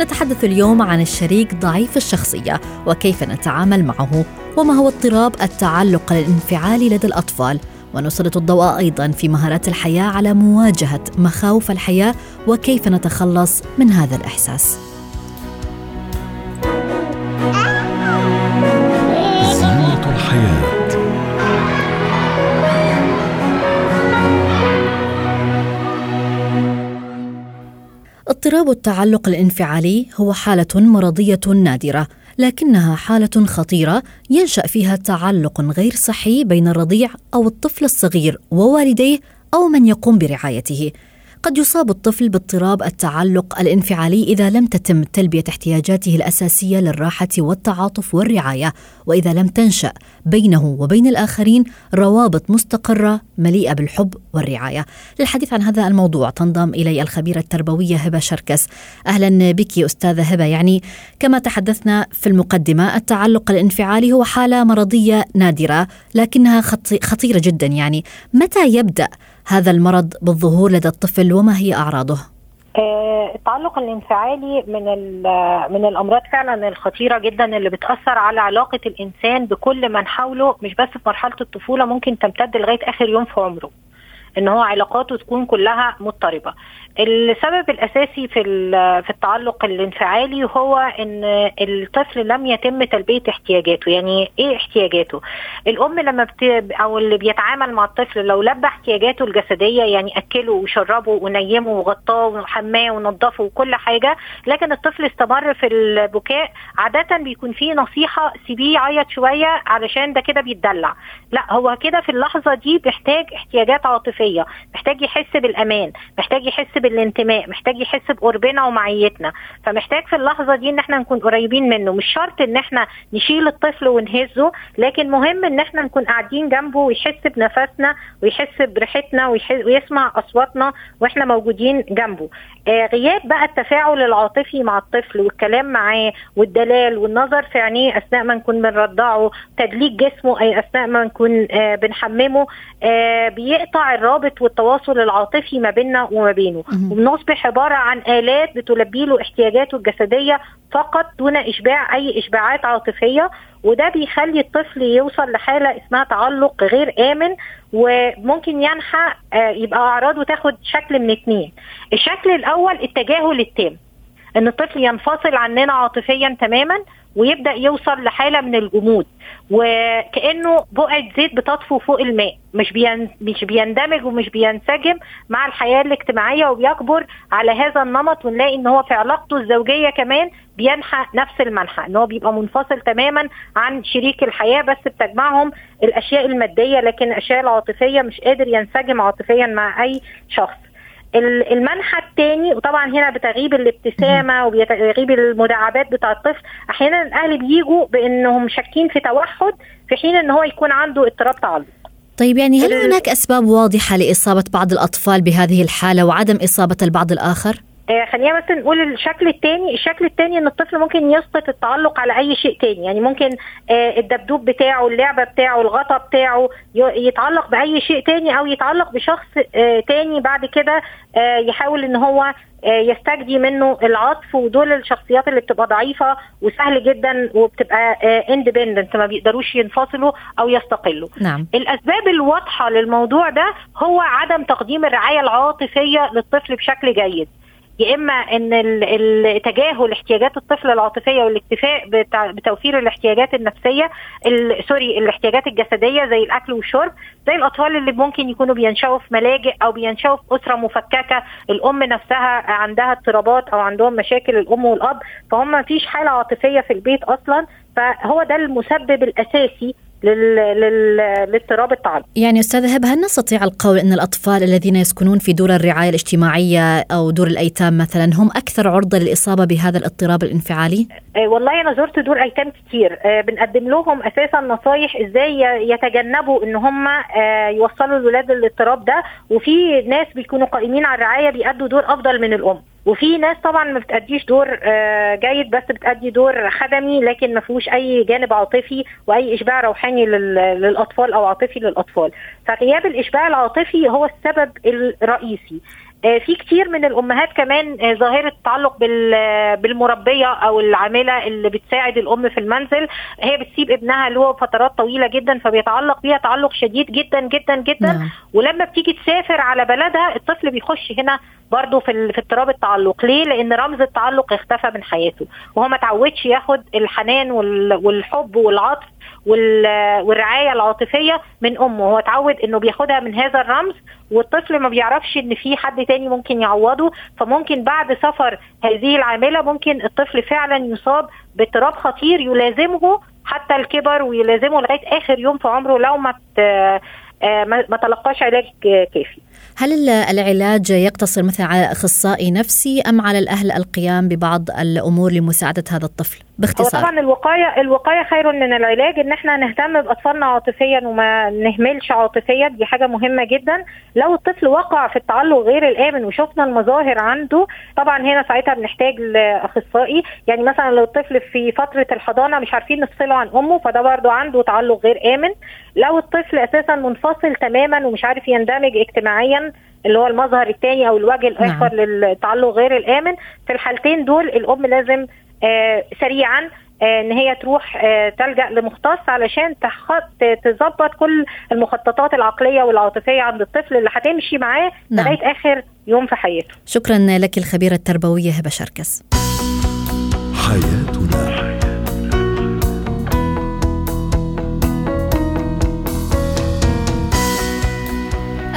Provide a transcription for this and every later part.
نتحدث اليوم عن الشريك ضعيف الشخصية وكيف نتعامل معه وما هو اضطراب التعلق الانفعالي لدى الأطفال ونسلط الضوء أيضا في مهارات الحياة على مواجهة مخاوف الحياة وكيف نتخلص من هذا الإحساس. اضطراب التعلق الانفعالي هو حالة مرضية نادرة، لكنها حالة خطيرة ينشأ فيها تعلق غير صحي بين الرضيع أو الطفل الصغير ووالديه أو من يقوم برعايته. قد يصاب الطفل باضطراب التعلق الانفعالي إذا لم تتم تلبية احتياجاته الأساسية للراحة والتعاطف والرعاية وإذا لم تنشأ بينه وبين الآخرين روابط مستقرة مليئة بالحب والرعاية. للحديث عن هذا الموضوع تنضم إلي الخبيرة التربوية هبة شركس. أهلا بك أستاذة هبة يعني كما تحدثنا في المقدمة التعلق الانفعالي هو حالة مرضية نادرة لكنها خطي- خطيرة جدا يعني متى يبدأ هذا المرض بالظهور لدى الطفل وما هي أعراضه؟ آه، التعلق الانفعالي من من الأمراض فعلا الخطيرة جدا اللي بتأثر على علاقة الإنسان بكل من حوله مش بس في مرحلة الطفولة ممكن تمتد لغاية آخر يوم في عمره إن هو علاقاته تكون كلها مضطربة السبب الأساسي في في التعلق الانفعالي هو إن الطفل لم يتم تلبية احتياجاته. يعني إيه احتياجاته؟ الأم لما بت... أو اللي بيتعامل مع الطفل لو لبى احتياجاته الجسدية يعني أكله وشربه ونيمه وغطاه وحماه ونظفه وكل حاجة لكن الطفل استمر في البكاء عادة بيكون فيه نصيحة سيبيه يعيط شوية علشان ده كده بيتدلع. لا هو كده في اللحظة دي بيحتاج احتياجات عاطفية محتاج يحس بالأمان محتاج يحس بالانتماء محتاج يحس بقربنا ومعيتنا. فمحتاج في اللحظة دي إن إحنا نكون قريبين منه. مش شرط إن إحنا نشيل الطفل ونهزه لكن مهم إن إحنا نكون قاعدين جنبه ويحس بنفسنا ويحس بريحتنا ويسمع أصواتنا وإحنا موجودين جنبه. غياب بقى التفاعل العاطفي مع الطفل والكلام معاه والدلال والنظر في عينيه أثناء ما نكون بنرضعه تدليك جسمه أي أثناء ما نكون آه بنحممه آه بيقطع الرابط والتواصل العاطفي ما بيننا وما بينه. وبنصبح عباره عن آلات بتلبي له احتياجاته الجسدية فقط دون إشباع أي إشباعات عاطفية وده بيخلي الطفل يوصل لحالة اسمها تعلق غير آمن وممكن ينحى آه، يبقى أعراضه تاخد شكل من اتنين. الشكل الأول التجاهل التام إن الطفل ينفصل عننا عاطفيا تماما ويبدأ يوصل لحالة من الجمود وكأنه بقعة زيت بتطفو فوق الماء مش بين مش بيندمج ومش بينسجم مع الحياة الاجتماعية وبيكبر على هذا النمط ونلاقي إن هو في علاقته الزوجية كمان بينحى نفس المنحى إن هو بيبقى منفصل تماما عن شريك الحياة بس بتجمعهم الأشياء المادية لكن الاشياء العاطفية مش قادر ينسجم عاطفيا مع أي شخص. المنحى الثاني وطبعا هنا بتغيب الابتسامة وبتغيب المداعبات بتاع الطفل أحيانا الأهل بيجوا بإنهم شاكين في توحد في حين إن هو يكون عنده اضطراب تعلق طيب يعني هل هناك أسباب واضحة لإصابة بعض الأطفال بهذه الحالة وعدم إصابة البعض الآخر؟ آه، خلينا بس نقول الشكل الثاني الشكل الثاني إن الطفل ممكن يسقط التعلق على أي شيء تاني. يعني ممكن آه، الدبدوب بتاعه اللعبة بتاعه الغطا بتاعه يتعلق بأي شيء تاني أو يتعلق بشخص آه، تاني بعد كده آه، يحاول إن هو آه، يستجدي منه العطف. ودول الشخصيات اللي بتبقى ضعيفة وسهل جدا وبتبقى dependent ما بيقدروش ينفصلوا أو يستقلوا. نعم. الأسباب الواضحة للموضوع ده هو عدم تقديم الرعاية العاطفية للطفل بشكل جيد. يا إما إن تجاهل احتياجات الطفل العاطفية والاكتفاء بتوفير الاحتياجات النفسية ال- sorry الاحتياجات الجسدية زي الأكل والشرب زي الأطفال اللي ممكن يكونوا بينشأوا في ملاجئ أو بينشأوا في أسرة مفككة الأم نفسها عندها اضطرابات أو عندهم مشاكل الأم والأب فهم مفيش حالة عاطفية في البيت أصلا فهو ده المسبب الأساسي. لاضطراب التعلق يعني أستاذة هبة هل نستطيع القول إن الأطفال الذين يسكنون في دور الرعاية الاجتماعية أو دور الأيتام مثلا هم أكثر عرضة للإصابة بهذا الاضطراب الانفعالي؟ آه والله أنا زرت دور أيتام كتير. آه بنقدم لهم أساسا نصايح إزاي يتجنبوا إن هم آه يوصلوا الولاد للاضطراب ده. وفي ناس بيكونوا قائمين على الرعاية بيأدوا دور أفضل من الأم. وفي ناس طبعا ما بتأديش دور آه جيد بس بتأدي دور خدمي لكن ما فيهوش أي جانب عاطفي وأي إشباع روحاني للأطفال أو عاطفي للأطفال. فغياب الإشباع العاطفي هو السبب الرئيسي. في كتير من الأمهات كمان ظاهرة التعلق بالمربية أو العاملة اللي بتساعد الأم في المنزل. هي بتسيب ابنها له فترات طويلة جدا فبيتعلق بيها تعلق شديد جدا جدا جدا. نعم. ولما بتيجي تسافر على بلدها الطفل بيخش هنا برضه في في اضطراب التعلق. ليه؟ لأن رمز التعلق اختفى من حياته وهو ما تعودش ياخد الحنان والحب والعطف والرعاية العاطفية من أمه. هو اتعود إنه بياخدها من هذا الرمز والطفل ما بيعرفش إن في حد تاني ممكن يعوضه. فممكن بعد سفر هذه العاملة ممكن الطفل فعلا يصاب باضطراب خطير يلازمه حتى الكبر ويلازمه لغاية آخر يوم في عمره لو ما ما تلقاش علاج كافي. هل العلاج يقتصر مثلا على أخصائي نفسي أم على الأهل القيام ببعض الأمور لمساعدة هذا الطفل؟ باختصار. هو طبعا الوقايه الوقاية خير من العلاج إن إحنا نهتم بأطفالنا عاطفيا وما نهملش عاطفيا. دي حاجة مهمة جدا. لو الطفل وقع في التعلق غير الآمن وشفنا المظاهر عنده طبعا هنا ساعتها بنحتاج لأخصائي. يعني مثلا لو الطفل في فترة الحضانة مش عارفين نفصله عن أمه فده برضه عنده تعلق غير آمن. لو الطفل أساسا منفصل تماما ومش عارف يندمج اجتماعيا اللي هو المظهر الثاني أو الوجه الآخر نعم. للتعلق غير الآمن في الحالتين دول الأم لازم آه سريعا آه إن هي تروح آه تلجأ لمختص علشان تظبط كل المخططات العقلية والعاطفية عند الطفل اللي هتمشي معاه نعم. لغاية آخر يوم في حياته. شكرا لك الخبيرة التربوية هبة شركس. حياتنا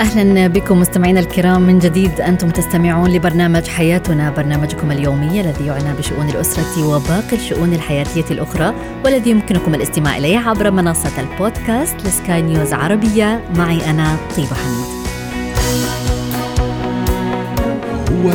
أهلا بكم مستمعينا الكرام من جديد أنتم تستمعون لبرنامج حياتنا برنامجكم اليومي الذي يعنى بشؤون الأسرة وباقي الشؤون الحياتية الأخرى والذي يمكنكم الاستماع إليه عبر منصة البودكاست لسكاي نيوز عربية معي أنا طيبة حميد. هو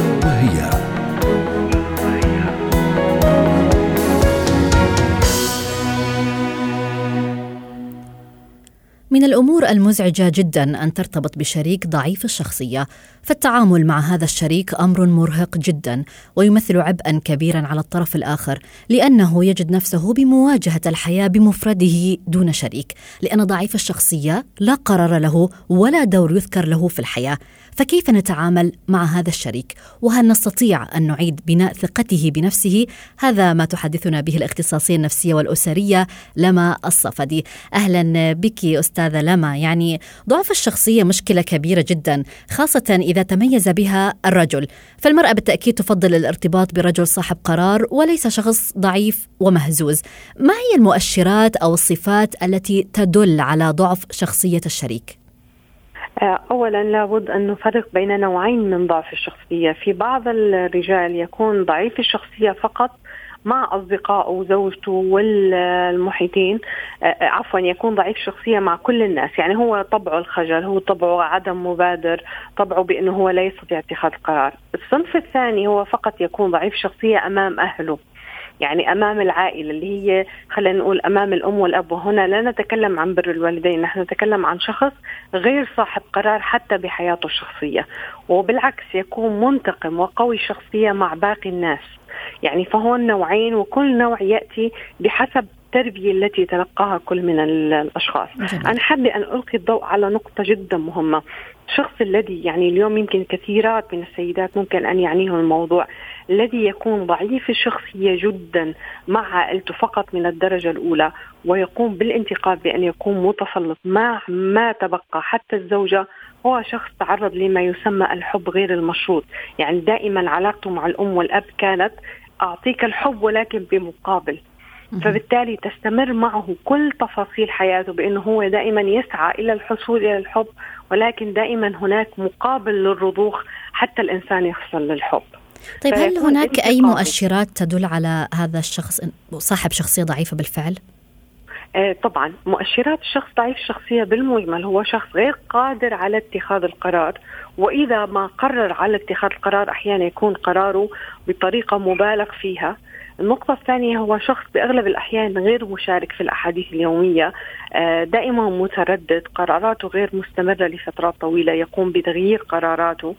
من الأمور المزعجة جدا أن ترتبط بشريك ضعيف الشخصية. فالتعامل مع هذا الشريك أمر مرهق جدا ويمثل عبئا كبيرا على الطرف الآخر لأنه يجد نفسه بمواجهة الحياة بمفرده دون شريك. لأن ضعيف الشخصية لا قرار له ولا دور يذكر له في الحياة. فكيف نتعامل مع هذا الشريك؟ وهل نستطيع أن نعيد بناء ثقته بنفسه؟ هذا ما تحدثنا به الاختصاصية النفسية والأسرية لما الصفدي. أهلا بك استاذه لما. يعني ضعف الشخصية مشكلة كبيرة جدا خاصة إذا تميز بها الرجل. فالمرأة بالتأكيد تفضل الارتباط برجل صاحب قرار وليس شخص ضعيف ومهزوز. ما هي المؤشرات أو الصفات التي تدل على ضعف شخصية الشريك؟ اولا لابد أن نفرق بين نوعين من ضعف الشخصية. في بعض الرجال يكون ضعيف الشخصية فقط مع اصدقائه وزوجته والمحيطين عفوا يكون ضعيف الشخصيه مع كل الناس. يعني هو طبعه الخجل هو طبعه عدم مبادر طبعه بأنه هو لا يستطيع اتخاذ القرار الصنف الثاني هو فقط يكون ضعيف شخصية أمام أهله يعني أمام العائلة اللي هي خلينا نقول أمام الأم والأب. وهنا لا نتكلم عن بر الوالدين نحن نتكلم عن شخص غير صاحب قرار حتى بحياته الشخصية. وبالعكس يكون منتقم وقوي الشخصيه مع باقي الناس. يعني فهون نوعين وكل نوع يأتي بحسب التربية التي تلقاها كل من الأشخاص جميل. أنا حابة أن ألقي الضوء على نقطة جدا مهمة الشخص الذي يعني اليوم يمكن كثيرات من السيدات ممكن أن يعنيهم الموضوع الذي يكون ضعيف الشخصية جدا مع عائلته فقط من الدرجة الأولى ويقوم بالانتقاد بأن يكون متسلط مع ما تبقى حتى الزوجة هو شخص تعرض لما يسمى الحب غير المشروط. يعني دائما علاقته مع الأم والأب كانت أعطيك الحب ولكن بمقابل. فبالتالي تستمر معه كل تفاصيل حياته بأنه هو دائما يسعى إلى الحصول إلى الحب ولكن دائما هناك مقابل للرضوخ حتى الإنسان يحصل للحب. طيب هل هناك أي مؤشرات تدل على هذا الشخص صاحب شخصية ضعيفة بالفعل؟ آه طبعا مؤشرات الشخص ضعيف الشخصية بالمجمل هو شخص غير قادر على اتخاذ القرار وإذا ما قرر على اتخاذ القرار أحيانا يكون قراره بطريقة مبالغ فيها. النقطة الثانية هو شخص بأغلب الأحيان غير مشارك في الأحاديث اليومية آه، دائما متردد قراراته غير مستمرة لفترات طويلة يقوم بتغيير قراراته.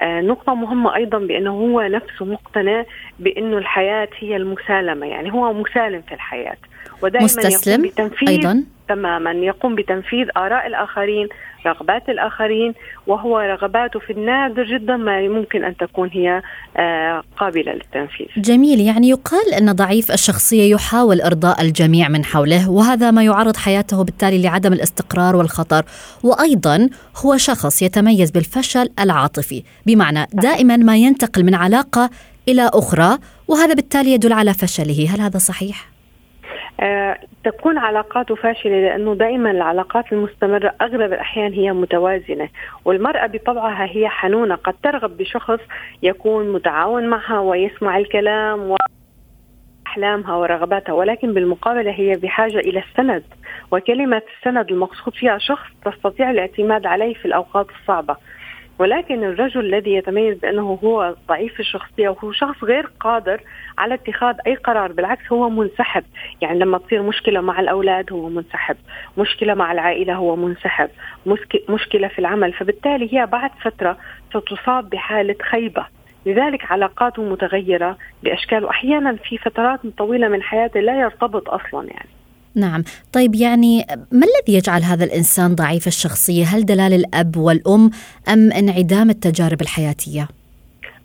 آه، نقطة مهمة أيضا بأنه هو نفسه مقتنع بأنه الحياة هي المسالمة يعني هو مسالم في الحياة. ودائما مستسلم يقوم بتنفيذ أيضا؟ تماما يقوم بتنفيذ آراء الآخرين رغبات الآخرين وهو رغباته في النادر جدا ما ممكن أن تكون هي آه، قابلة للتنفيذ. جميل يعني يقال أن ضعيف الشخصية يحاول إرضاء الجميع من حوله وهذا ما يعرض حياته بالتالي لعدم الاستقرار والخطر. وأيضا هو شخص يتميز بالفشل العاطفي بمعنى دائما ما ينتقل من علاقة إلى أخرى وهذا بالتالي يدل على فشله. هل هذا صحيح؟ آه، تكون علاقاته فاشلة لأنه دائما العلاقات المستمرة أغلب الأحيان هي متوازنة والمرأة بطبعها هي حنونة قد ترغب بشخص يكون متعاون معها ويسمع الكلام و أحلامها ورغباتها ولكن بالمقابلة هي بحاجة إلى السند وكلمة السند المقصود فيها شخص تستطيع الاعتماد عليه في الأوقات الصعبة. ولكن الرجل الذي يتميز بأنه هو ضعيف الشخصية وهو شخص غير قادر على اتخاذ أي قرار بالعكس هو منسحب. يعني لما تصير مشكلة مع الأولاد هو منسحب مشكلة مع العائلة هو منسحب مشكلة في العمل. فبالتالي هي بعد فترة ستصاب بحالة خيبة. لذلك علاقاته متغيرة بأشكال. وأحيانا في فترات طويلة من حياته لا يرتبط أصلا يعني. نعم. طيب يعني ما الذي يجعل هذا الإنسان ضعيف الشخصية؟ هل دلال الأب والأم أم انعدام التجارب الحياتية؟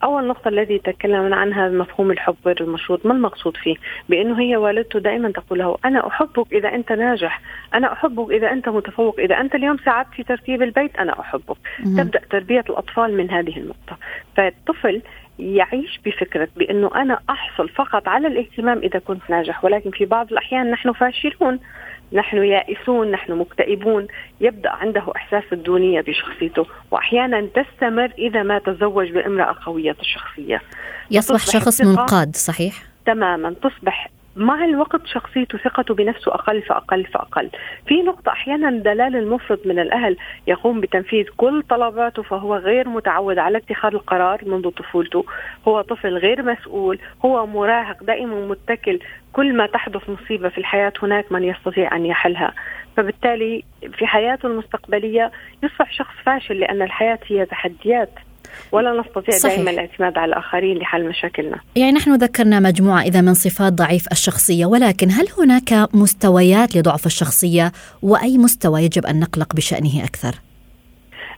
أول نقطة الذي تكلمنا عنها مفهوم الحب غير المشروط. ما المقصود فيه؟ بأنه هي والدته دائما تقول له أنا أحبك إذا أنت ناجح. أنا أحبك إذا أنت متفوق. إذا أنت اليوم ساعدت في ترتيب البيت أنا أحبك. تبدأ تربية الأطفال من هذه النقطة. فالطفل يعيش بفكرة بأنه أنا أحصل فقط على الاهتمام إذا كنت ناجح ولكن في بعض الأحيان نحن فاشلون نحن يائسون نحن مكتئبون يبدأ عنده إحساس الدونية بشخصيته وأحيانا تستمر إذا ما تزوج بامرأة قوية الشخصيه يصبح شخص منقاد صحيح؟ تماما تصبح مع الوقت شخصيته ثقته بنفسه أقل فأقل فأقل. في نقطة أحيانا دلال المفرط من الأهل يقوم بتنفيذ كل طلباته فهو غير متعود على اتخاذ القرار منذ طفولته. هو طفل غير مسؤول هو مراهق دائما متكل. كل ما تحدث مصيبة في الحياة هناك من يستطيع أن يحلها. فبالتالي في حياته المستقبلية يصبح شخص فاشل لأن الحياة هي تحديات. ولا نستطيع صحيح. دائما الاعتماد على الآخرين لحل مشاكلنا. يعني نحن ذكرنا مجموعة إذا من صفات ضعيف الشخصية ولكن هل هناك مستويات لضعف الشخصية وأي مستوى يجب أن نقلق بشأنه أكثر؟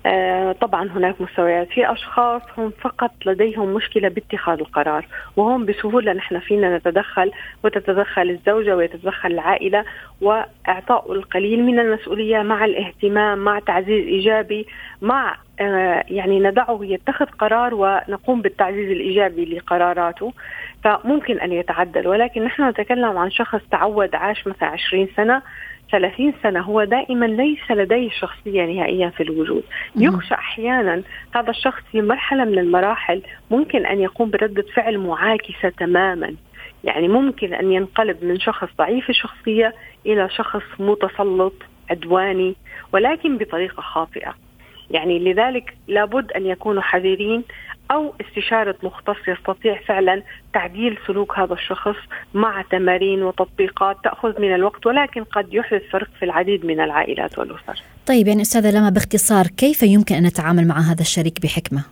آه، طبعا هناك مستويات. في أشخاص هم فقط لديهم مشكلة باتخاذ القرار وهم بسهولة نحن فينا نتدخل وتتدخل الزوجة ويتدخل العائلة وإعطاء القليل من المسؤولية مع الاهتمام مع تعزيز إيجابي مع آه، يعني ندعه يتخذ قرار ونقوم بالتعزيز الإيجابي لقراراته. فممكن أن يتعدل ولكن نحن نتكلم عن شخص تعود عاش مثلا 20 سنة 30 سنة هو دائما ليس لديه شخصية نهائيا في الوجود. يخشى أحيانا هذا الشخص في مرحلة من المراحل ممكن أن يقوم بردة فعل معاكسة تماما. يعني ممكن أن ينقلب من شخص ضعيف الشخصية إلى شخص متسلط عدواني ولكن بطريقة خاطئة. يعني لذلك لابد أن يكونوا حذرين أو استشارة مختص يستطيع فعلا تعديل سلوك هذا الشخص مع تمارين وتطبيقات تأخذ من الوقت ولكن قد يحدث فرق في العديد من العائلات والأسر طيب يعني أستاذة لما باختصار كيف يمكن أن نتعامل مع هذا الشريك بحكمة؟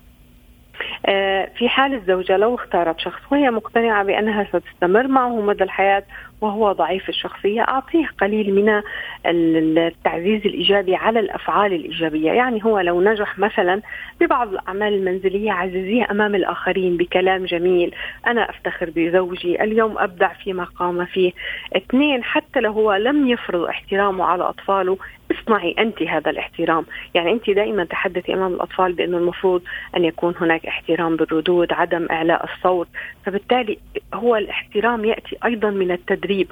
آه، في حال الزوجة لو اختارت شخص وهي مقتنعة بأنها ستستمر معه مدى الحياة وهو ضعيف الشخصية أعطيه قليل من التعزيز الإيجابي على الأفعال الإيجابية. يعني هو لو نجح مثلا ببعض الأعمال المنزلية عززيه أمام الآخرين بكلام جميل أنا أفتخر بزوجي اليوم أبدع فيما قام فيه اثنين حتى لو هو لم يفرض احترامه على أطفاله اصنعي أنت هذا الاحترام، يعني أنت دائما تحدثي أمام الأطفال بأنه المفروض أن يكون هناك احترام بالردود، عدم إعلاء الصوت، فبالتالي هو الاحترام يأتي أيضا من التدريب،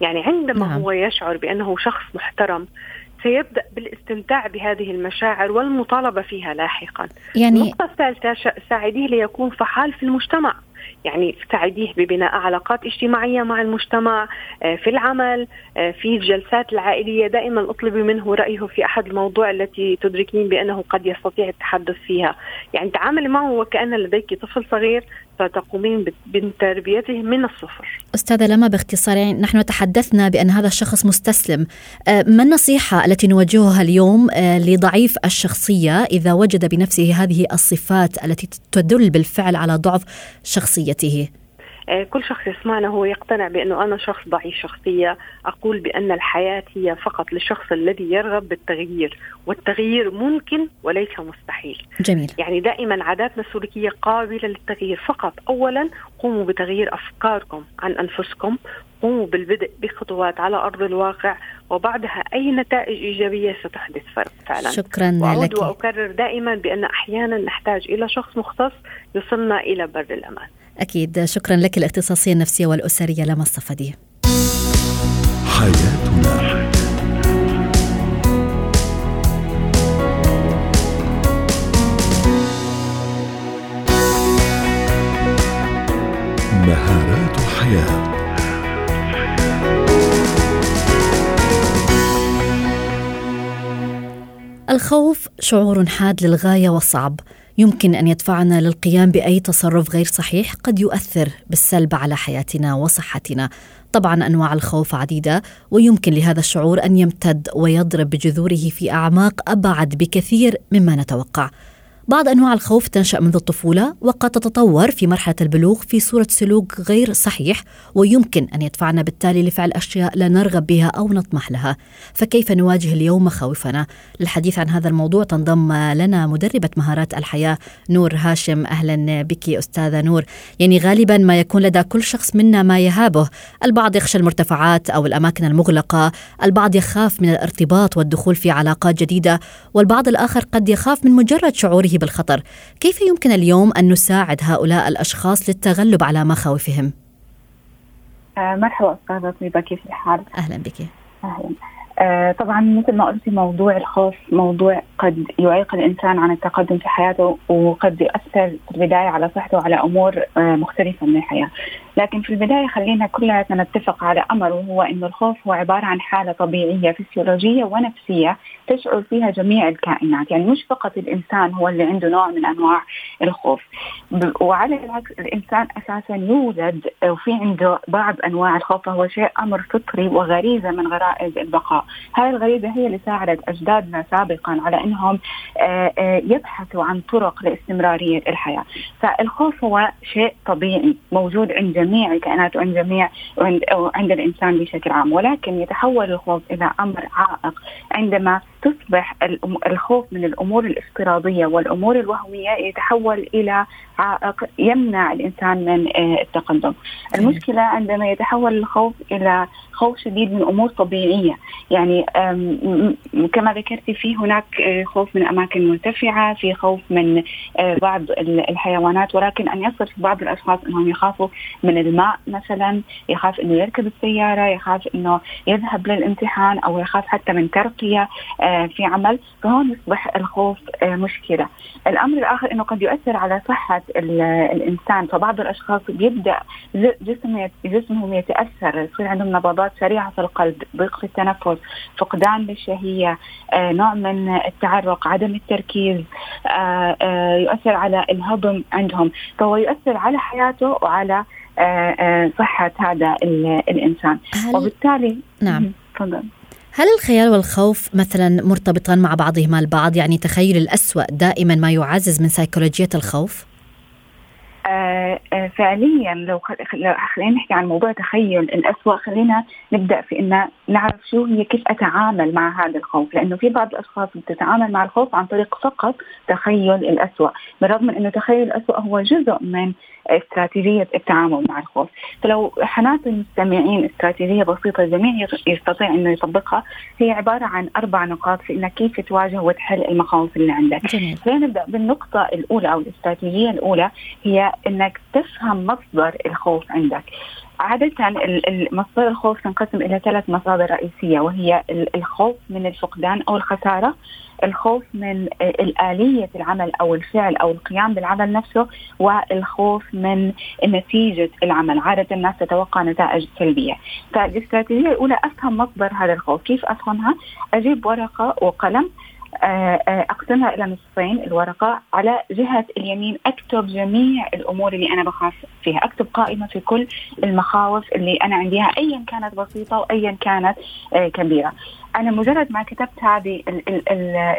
يعني عندما نعم. هو يشعر بأنه شخص محترم سيبدأ بالاستمتاع بهذه المشاعر والمطالبة فيها لاحقا. يعني النقطة الثالثة ساعديه ليكون فعال في المجتمع. يعني تساعديه ببناء علاقات اجتماعية مع المجتمع آه، في العمل آه، في الجلسات العائلية. دائما اطلبي منه رأيه في أحد الموضوع التي تدركين بأنه قد يستطيع التحدث فيها. يعني تعاملي معه وكان لديك طفل صغير فتقومين بتربيته من الصفر أستاذة لما باختصار يعني نحن تحدثنا بأن هذا الشخص مستسلم آه، ما النصيحة التي نوجهها اليوم آه، لضعيف الشخصية إذا وجد بنفسه هذه الصفات التي تدل بالفعل على ضعف شخصيته؟ آه، كل شخص يسمعنا هو يقتنع بأنه أنا شخص ضعيف شخصية. أقول بأن الحياة هي فقط للشخص الذي يرغب بالتغيير والتغيير ممكن وليس مستحيل. جميل. يعني دائما عاداتنا السلوكية قابلة للتغيير. فقط أولا قوموا بتغيير أفكاركم عن أنفسكم قوموا بالبدء بخطوات على أرض الواقع وبعدها أي نتائج إيجابية ستحدث فرق فعلا. شكرا وأعود لك. وأكرر دائما بأن أحيانا نحتاج إلى شخص مختص يوصلنا إلى بر الأمان. أكيد. شكرا لك الاختصاصية النفسية والأسرية لما الصفدي حياتنا الخوف شعور حاد للغاية وصعب. يمكن أن يدفعنا للقيام بأي تصرف غير صحيح قد يؤثر بالسلب على حياتنا وصحتنا. طبعا أنواع الخوف عديدة ويمكن لهذا الشعور أن يمتد ويضرب بجذوره في أعماق أبعد بكثير مما نتوقع. بعض أنواع الخوف تنشأ منذ الطفولة وقد تتطور في مرحلة البلوغ في صورة سلوك غير صحيح ويمكن أن يدفعنا بالتالي لفعل أشياء لا نرغب بها أو نطمح لها. فكيف نواجه اليوم مخاوفنا للحديث عن هذا الموضوع تنضم لنا مدربة مهارات الحياة نور هاشم. أهلا بك أستاذة نور. يعني غالبا ما يكون لدى كل شخص منا ما يهابه. البعض يخشى المرتفعات أو الأماكن المغلقة البعض يخاف من الارتباط والدخول في علاقات جديدة والبعض الآخر قد يخاف من مجرد شعوره بالخطر كيف يمكن اليوم أن نساعد هؤلاء الأشخاص للتغلب على مخاوفهم؟ آه مرحبا أستاذة طيبة كيف الحال؟ أهلا بك أهلا آه طبعا مثل ما قلتي موضوع الخوف موضوع قد يعيق الإنسان عن التقدم في حياته وقد يؤثر في البداية على صحته وعلى أمور آه مختلفة من الحياة، لكن في البداية خلينا كلنا نتفق على أمر وهو إنه الخوف هو عبارة عن حالة طبيعية فسيولوجية ونفسية تشعر فيها جميع الكائنات، يعني مش فقط الإنسان هو اللي عنده نوع من أنواع الخوف، وعلى العكس الإنسان أساسا يولد وفي عنده بعض أنواع الخوف فهو شيء أمر فطري وغريزة من غرائز البقاء، هاي الغريزة هي اللي ساعدت أجدادنا سابقا على إنهم آه، آه، يبحثوا عن طرق لاستمرارية الحياة، فالخوف هو شيء طبيعي موجود عند جميع الكائنات وعند جميع وعند, الإنسان بشكل عام، ولكن يتحول الخوف إلى أمر عائق. عندما تصبح الخوف من الأمور الافتراضية والأمور الوهمية يتحول إلى عائق يمنع الإنسان من آه، التقدم. المشكلة عندما يتحول الخوف إلى خوف شديد من أمور طبيعية، يعني كما ذكرتي في هناك آه، خوف من أماكن مرتفعة، في خوف من آه، بعض الحيوانات ولكن أن يصل في بعض الأشخاص إنهم يخافوا من الماء مثلا، يخاف إنه يركب السيارة، يخاف إنه يذهب للامتحان أو يخاف حتى من ترقية في عمل، فهون يصبح الخوف مشكلة. الأمر الآخر إنه قد يؤثر على صحة الإنسان فبعض الأشخاص بيبدأ جسمه جسمهم يتأثر يصير عندهم نبضات سريعة في القلب ضيق في التنفس فقدان للشهية آه، نوع من التعرق عدم التركيز آه، آه، يؤثر على الهضم عندهم. فهو يؤثر على حياته وعلى صحة هذا الإنسان. وبالتالي نعم. تفضل. هل الخيال والخوف مثلا مرتبطان مع بعضهما البعض يعني تخيل الأسوأ دائما ما يعزز من سيكولوجية الخوف؟ آه آه فعليا لو خلينا نحكي عن موضوع تخيل الأسوأ خلينا نبدأ في أن نعرف شو هي كيف أتعامل مع هذا الخوف. لأنه في بعض الأشخاص بتتعامل مع الخوف عن طريق فقط تخيل الأسوأ بالرغم من أنه تخيل الأسوأ هو جزء من استراتيجية التعامل مع الخوف. فلو حنات المستمعين استراتيجية بسيطة الجميع يستطيع أنه يطبقها. هي عبارة عن أربع نقاط في أنك كيف تواجه وتحل المخاوف اللي عندك. خلينا نبدأ بالنقطة الأولى أو الاستراتيجية الأولى هي أنك تفهم مصدر الخوف عندك. عادة مصدر الخوف تنقسم إلى ثلاث مصادر رئيسية وهي الخوف من الفقدان أو الخسارة الخوف من الآلية العمل أو الفعل أو القيام بالعمل نفسه والخوف من نتيجة العمل. عادة الناس تتوقع نتائج سلبية. فالاستراتيجية الأولى أفهم مصدر هذا الخوف. كيف أفهمها؟ أجيب ورقة وقلم اقسمها إلى نصفين الورقة على جهة اليمين. أكتب جميع الأمور اللي أنا بخاف فيها. أكتب قائمة في كل المخاوف اللي أنا عندها ايا كانت بسيطة وايا كانت آه، كبيرة. أنا مجرد ما كتبت هذه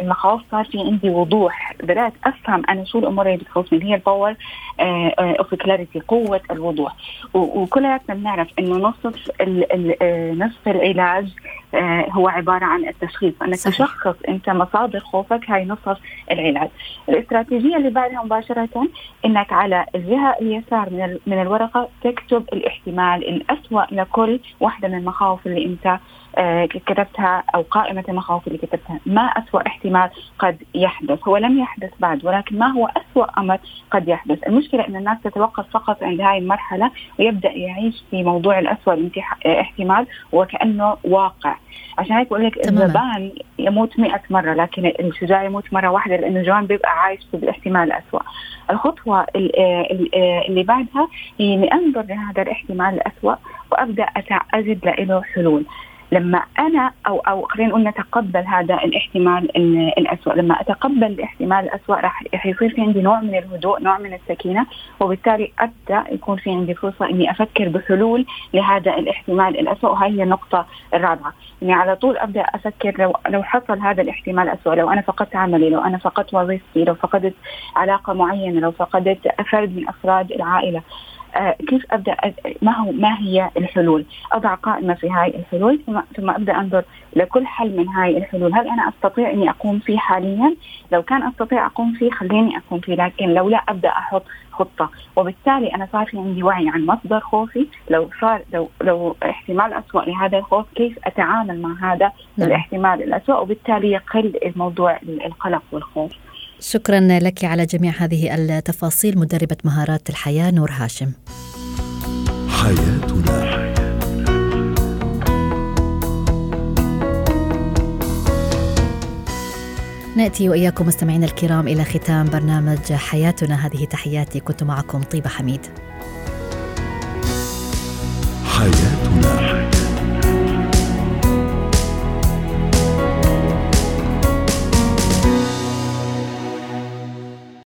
المخاوف صار في عندي وضوح. بدأت أفهم أنا شو الأمور اللي بتخوفني. هي ال power of clarity قوة الوضوح. وكلياتنا بنعرف إنه نصف نصف العلاج آه، هو عبارة عن التشخيص. أنك صحيح. تشخص أنت مصادر خوفك هاي نصف العلاج. الاستراتيجية اللي بعدها مباشرة إنك على الجهة اليسار من من الورقة تكتب الاحتمال الاسوا لكل واحدة من المخاوف اللي أنت آه، كتبتها أو قائمة المخاوف اللي كتبتها. ما أسوأ احتمال قد يحدث. هو لم يحدث بعد ولكن ما هو أسوأ أمر قد يحدث. المشكلة إن الناس تتوقف فقط عند هاي المرحلة ويبدأ يعيش في موضوع الأسوأ احتمال وكأنه واقع. عشان هيك بقول لك الجبان يموت مئة مرة لكن الشجاع يموت مرة واحدة لأنه الجبان بيبقى عايش بالاحتمال الأسوأ الخطوة اللي بعدها هي إني أنظر لهذا الاحتمال الأسوأ وأبدأ أجد له حلول. لما أنا أو أو خلينا نقول نتقبل هذا الاحتمال الاسوء لما أتقبل الاحتمال الاسوء راح يصير في عندي نوع من الهدوء نوع من السكينة وبالتالي أبدأ يكون في عندي فرصة إني أفكر بحلول لهذا الاحتمال الاسوء وهي هي النقطة الرابعة. إني على طول أبدأ أفكر لو لو حصل هذا الاحتمال الاسوء لو أنا فقدت عملي لو أنا فقدت وظيفتي لو فقدت علاقة معينة لو فقدت فرد من أفراد العائلة. كيف أبدأ ما هو ما هي الحلول؟ أضع قائمة في هاي الحلول ثم ثم أبدأ أنظر لكل حل من هاي الحلول، هل أنا أستطيع أني أقوم فيه حاليا؟ لو كان أستطيع أقوم فيه خليني أقوم فيه، لكن لو لا أبدأ أحط خطة، وبالتالي أنا صار في عندي وعي عن مصدر خوفي، لو صار لو لو احتمال اسوء لهذا الخوف كيف أتعامل مع هذا نعم. الاحتمال الاسوء وبالتالي يقل الموضوع القلق والخوف. شكرا لك على جميع هذه التفاصيل مدربة مهارات الحياة نور هاشم. حياتنا. نأتي وإياكم مستمعينا الكرام إلى ختام برنامج حياتنا. هذه تحياتي كنت معكم طيبة حميد. حياتنا.